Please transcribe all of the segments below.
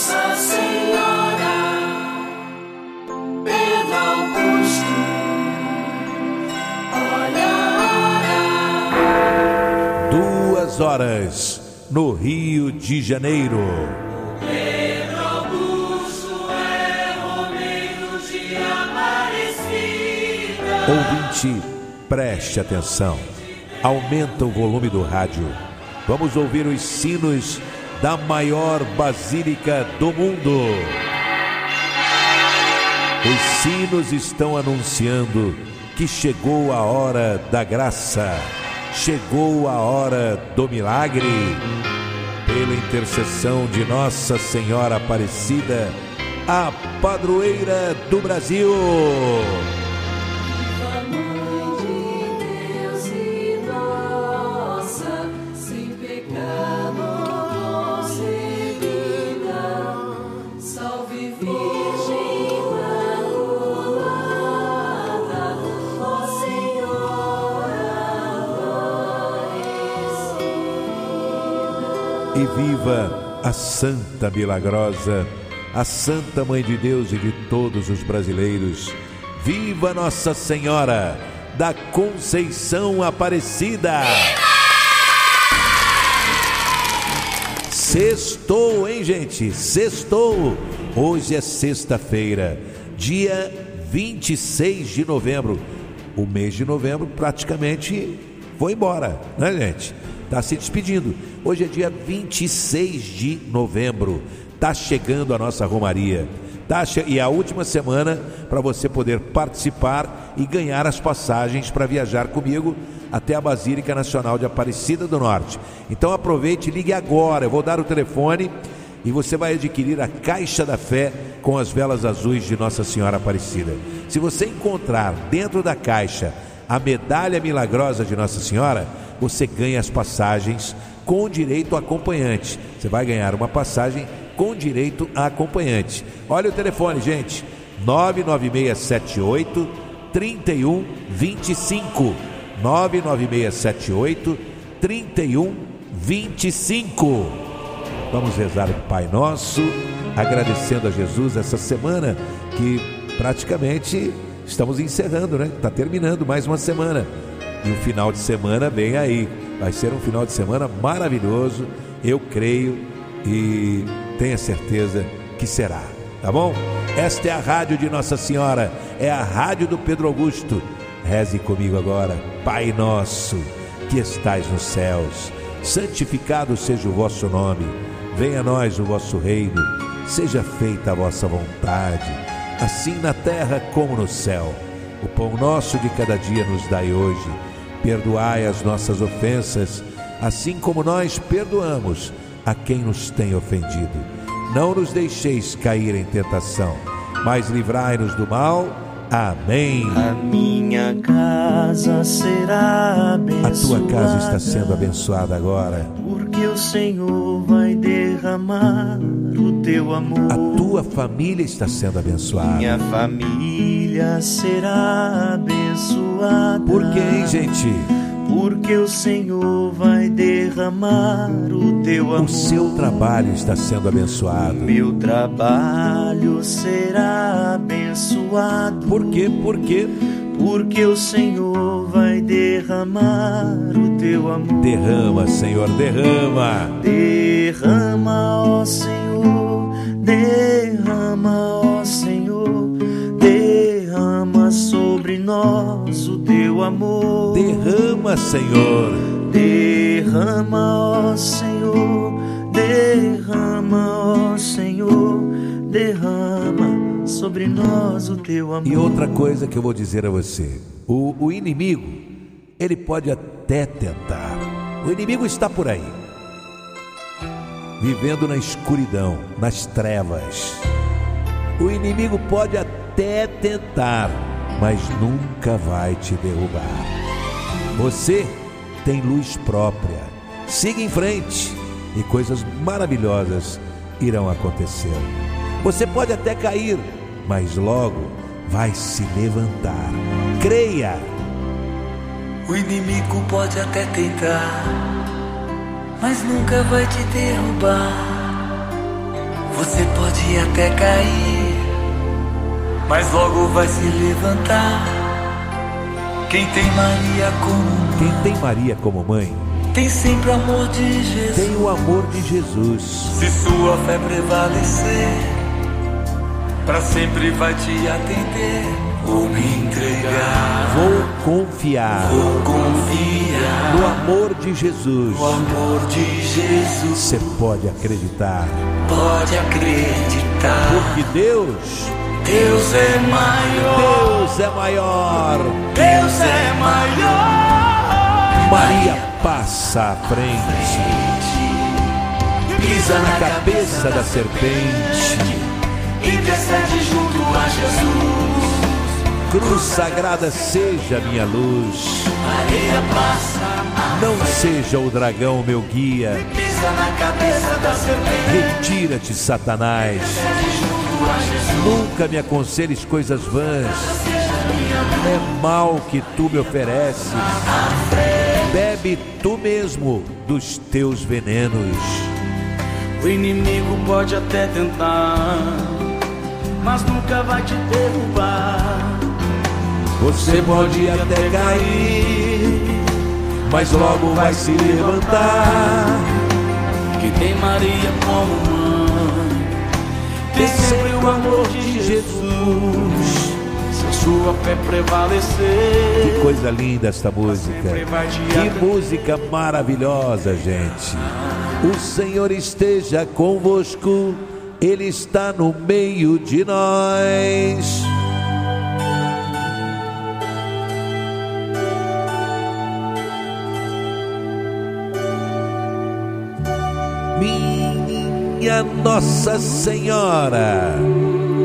Nossa Senhora, Pedro Augusto, olha a hora. Duas horas no Rio de Janeiro. Pedro Augusto é Romeiro de Aparecida. Ouvinte, preste atenção. Aumenta o volume do rádio. Vamos ouvir os sinos da maior basílica do mundo. Os sinos estão anunciando que chegou a hora da graça, chegou a hora do milagre. Pela intercessão de Nossa Senhora Aparecida, a padroeira do Brasil. E viva a Santa Milagrosa, a Santa Mãe de Deus e de todos os brasileiros. Viva Nossa Senhora da Conceição Aparecida! Sextou, hein, gente? Sextou! Hoje é sexta-feira, dia 26 de novembro. O mês de novembro praticamente foi embora, né, gente? Tá se despedindo. Hoje é dia 26 de novembro. Tá chegando a nossa Romaria. Tá. E a última semana para você poder participar e ganhar as passagens para viajar comigo até a Basílica Nacional de Aparecida do Norte. Então aproveite ligue agora. Eu vou dar o telefone e você vai adquirir a Caixa da Fé com as velas azuis de Nossa Senhora Aparecida. Se você encontrar dentro da caixa a medalha milagrosa de Nossa Senhora, você ganha as passagens com direito a acompanhante. Você vai ganhar uma passagem com direito a acompanhante. Olha o telefone, gente. 99678 3125. 99678 3125. Vamos rezar o Pai Nosso, agradecendo a Jesus essa semana que praticamente estamos encerrando, né? Está terminando mais uma semana. E o final de semana vem aí. Vai ser um final de semana maravilhoso, eu creio e tenha certeza que será. Tá bom? Esta é a rádio de Nossa Senhora, é a rádio do Pedro Augusto. Reze comigo agora, Pai nosso, que estais nos céus, santificado seja o vosso nome. Venha a nós o vosso reino. Seja feita a vossa vontade, assim na terra como no céu. O pão nosso de cada dia nos dai hoje Perdoai as nossas ofensas, assim como nós perdoamos a quem nos tem ofendido. Não nos deixeis cair em tentação, mas livrai-nos do mal. Amém. A minha casa será abençoada. A tua casa está sendo abençoada agora. Porque o Senhor vai derramar o teu amor. A tua família está sendo abençoada. Minha família será abençoada. Por quê, gente? Porque o Senhor vai derramar o teu amor. O seu trabalho está sendo abençoado. Meu trabalho será abençoado. Por quê? Por quê? Porque o Senhor vai derramar o teu amor. Derrama, Senhor, derrama. Derrama, ó Senhor, derrama, ó sobre nós o teu amor. Derrama, Senhor. Derrama, ó Senhor, derrama, ó Senhor, derrama sobre nós o teu amor. E outra coisa que eu vou dizer a você: o, o inimigo, ele pode até tentar. O inimigo está por aí, vivendo na escuridão, nas trevas. O inimigo pode até tentar, mas nunca vai te derrubar. Você tem luz própria. Siga em frente e coisas maravilhosas irão acontecer. Você pode até cair, mas logo vai se levantar. Creia. O inimigo pode até tentar, mas nunca vai te derrubar. Você pode até cair, mas logo vai se levantar. Quem tem Maria como mãe, Quem tem Maria como mãe tem sempre o amor de Jesus. Tem o amor de Jesus. Se sua fé prevalecer, para sempre vai te atender. Vou me entregar, Vou confiar vou confiar no amor de Jesus. no amor de Jesus. Você pode acreditar, Pode acreditar, porque Deus, Deus é maior, Deus é maior. Deus é maior. Maria passa à frente, Pisa na cabeça da serpente. intercede junto a Jesus. Cruz sagrada seja minha luz. Maria passa, Não seja o dragão meu guia. pisa na cabeça da serpente. Retira-te, Satanás. Nunca me aconselhes coisas vãs. É mal que tu me ofereces. Bebe tu mesmo dos teus venenos. O inimigo pode até tentar, mas nunca vai te derrubar. Você pode até cair, mas logo vai se levantar. Que tem Maria como mãe, o amor de Jesus. Se a sua fé prevalecer, Que coisa linda esta música. Que música maravilhosa, gente. O Senhor esteja convosco, Ele está no meio de nós. Minha Nossa Senhora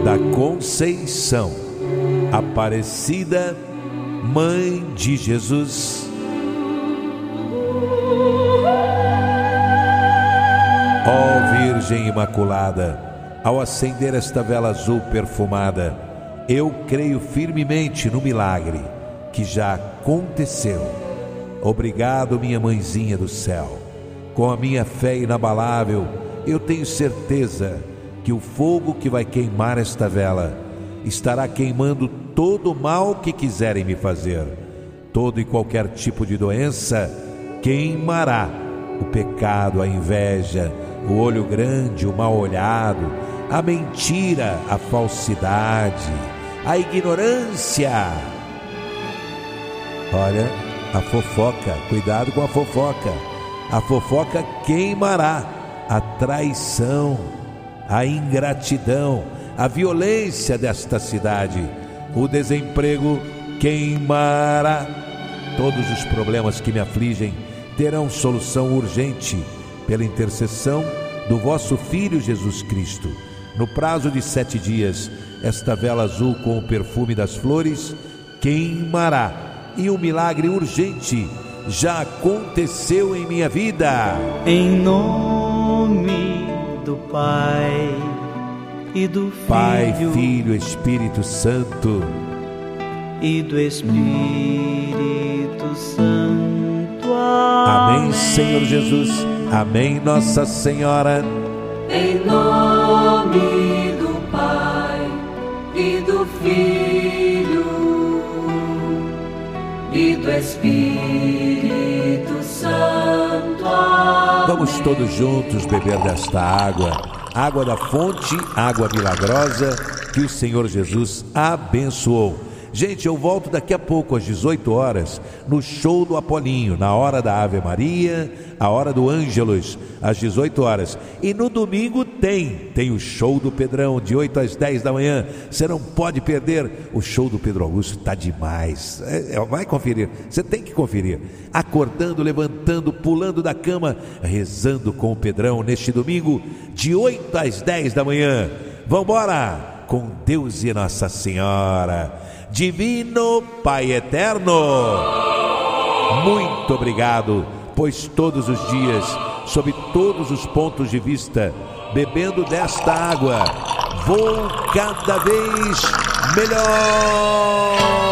da Conceição, Aparecida, Mãe de Jesus. Ó Virgem Imaculada, ao acender esta vela azul perfumada, eu creio firmemente no milagre que já aconteceu. Obrigado, minha mãezinha do céu. Com a minha fé inabalável, eu tenho certeza que o fogo que vai queimar esta vela estará queimando todo o mal que quiserem me fazer. Todo e qualquer tipo de doença queimará o pecado, a inveja, o olho grande, o mal olhado, a mentira, a falsidade, a ignorância. Olha, a fofoca, cuidado com a fofoca. A fofoca queimará a traição, a ingratidão, a violência desta cidade. O desemprego queimará. Todos os problemas que me afligem terão solução urgente pela intercessão do vosso Filho Jesus Cristo. No prazo de sete dias, esta vela azul com o perfume das flores queimará e o milagre urgente já aconteceu em minha vida. Em nome do Pai e do Filho, Pai, Filho, Espírito Santo. e do Espírito Santo. Amém, Senhor Jesus. Amém, Nossa Senhora. Em nome do Pai e do do Espírito Santo. Vamos todos juntos beber desta água, água da fonte, água milagrosa que o Senhor Jesus abençoou. Gente, eu volto daqui a pouco, às 18 horas, no show do Apolinho, na hora da Ave Maria, a hora do Ângelos, às 18 horas. E no domingo tem, tem o show do Pedrão, de 8 às 10 da manhã. Você não pode perder. O show do Pedro Augusto tá demais. É, é, vai conferir, você tem que conferir. Acordando, levantando, pulando da cama, rezando com o Pedrão neste domingo, de 8 às 10 da manhã. Vambora! Com Deus e Nossa Senhora. Divino Pai Eterno. Muito obrigado, pois todos os dias, sob todos os pontos de vista, bebendo desta água, vou cada vez melhor.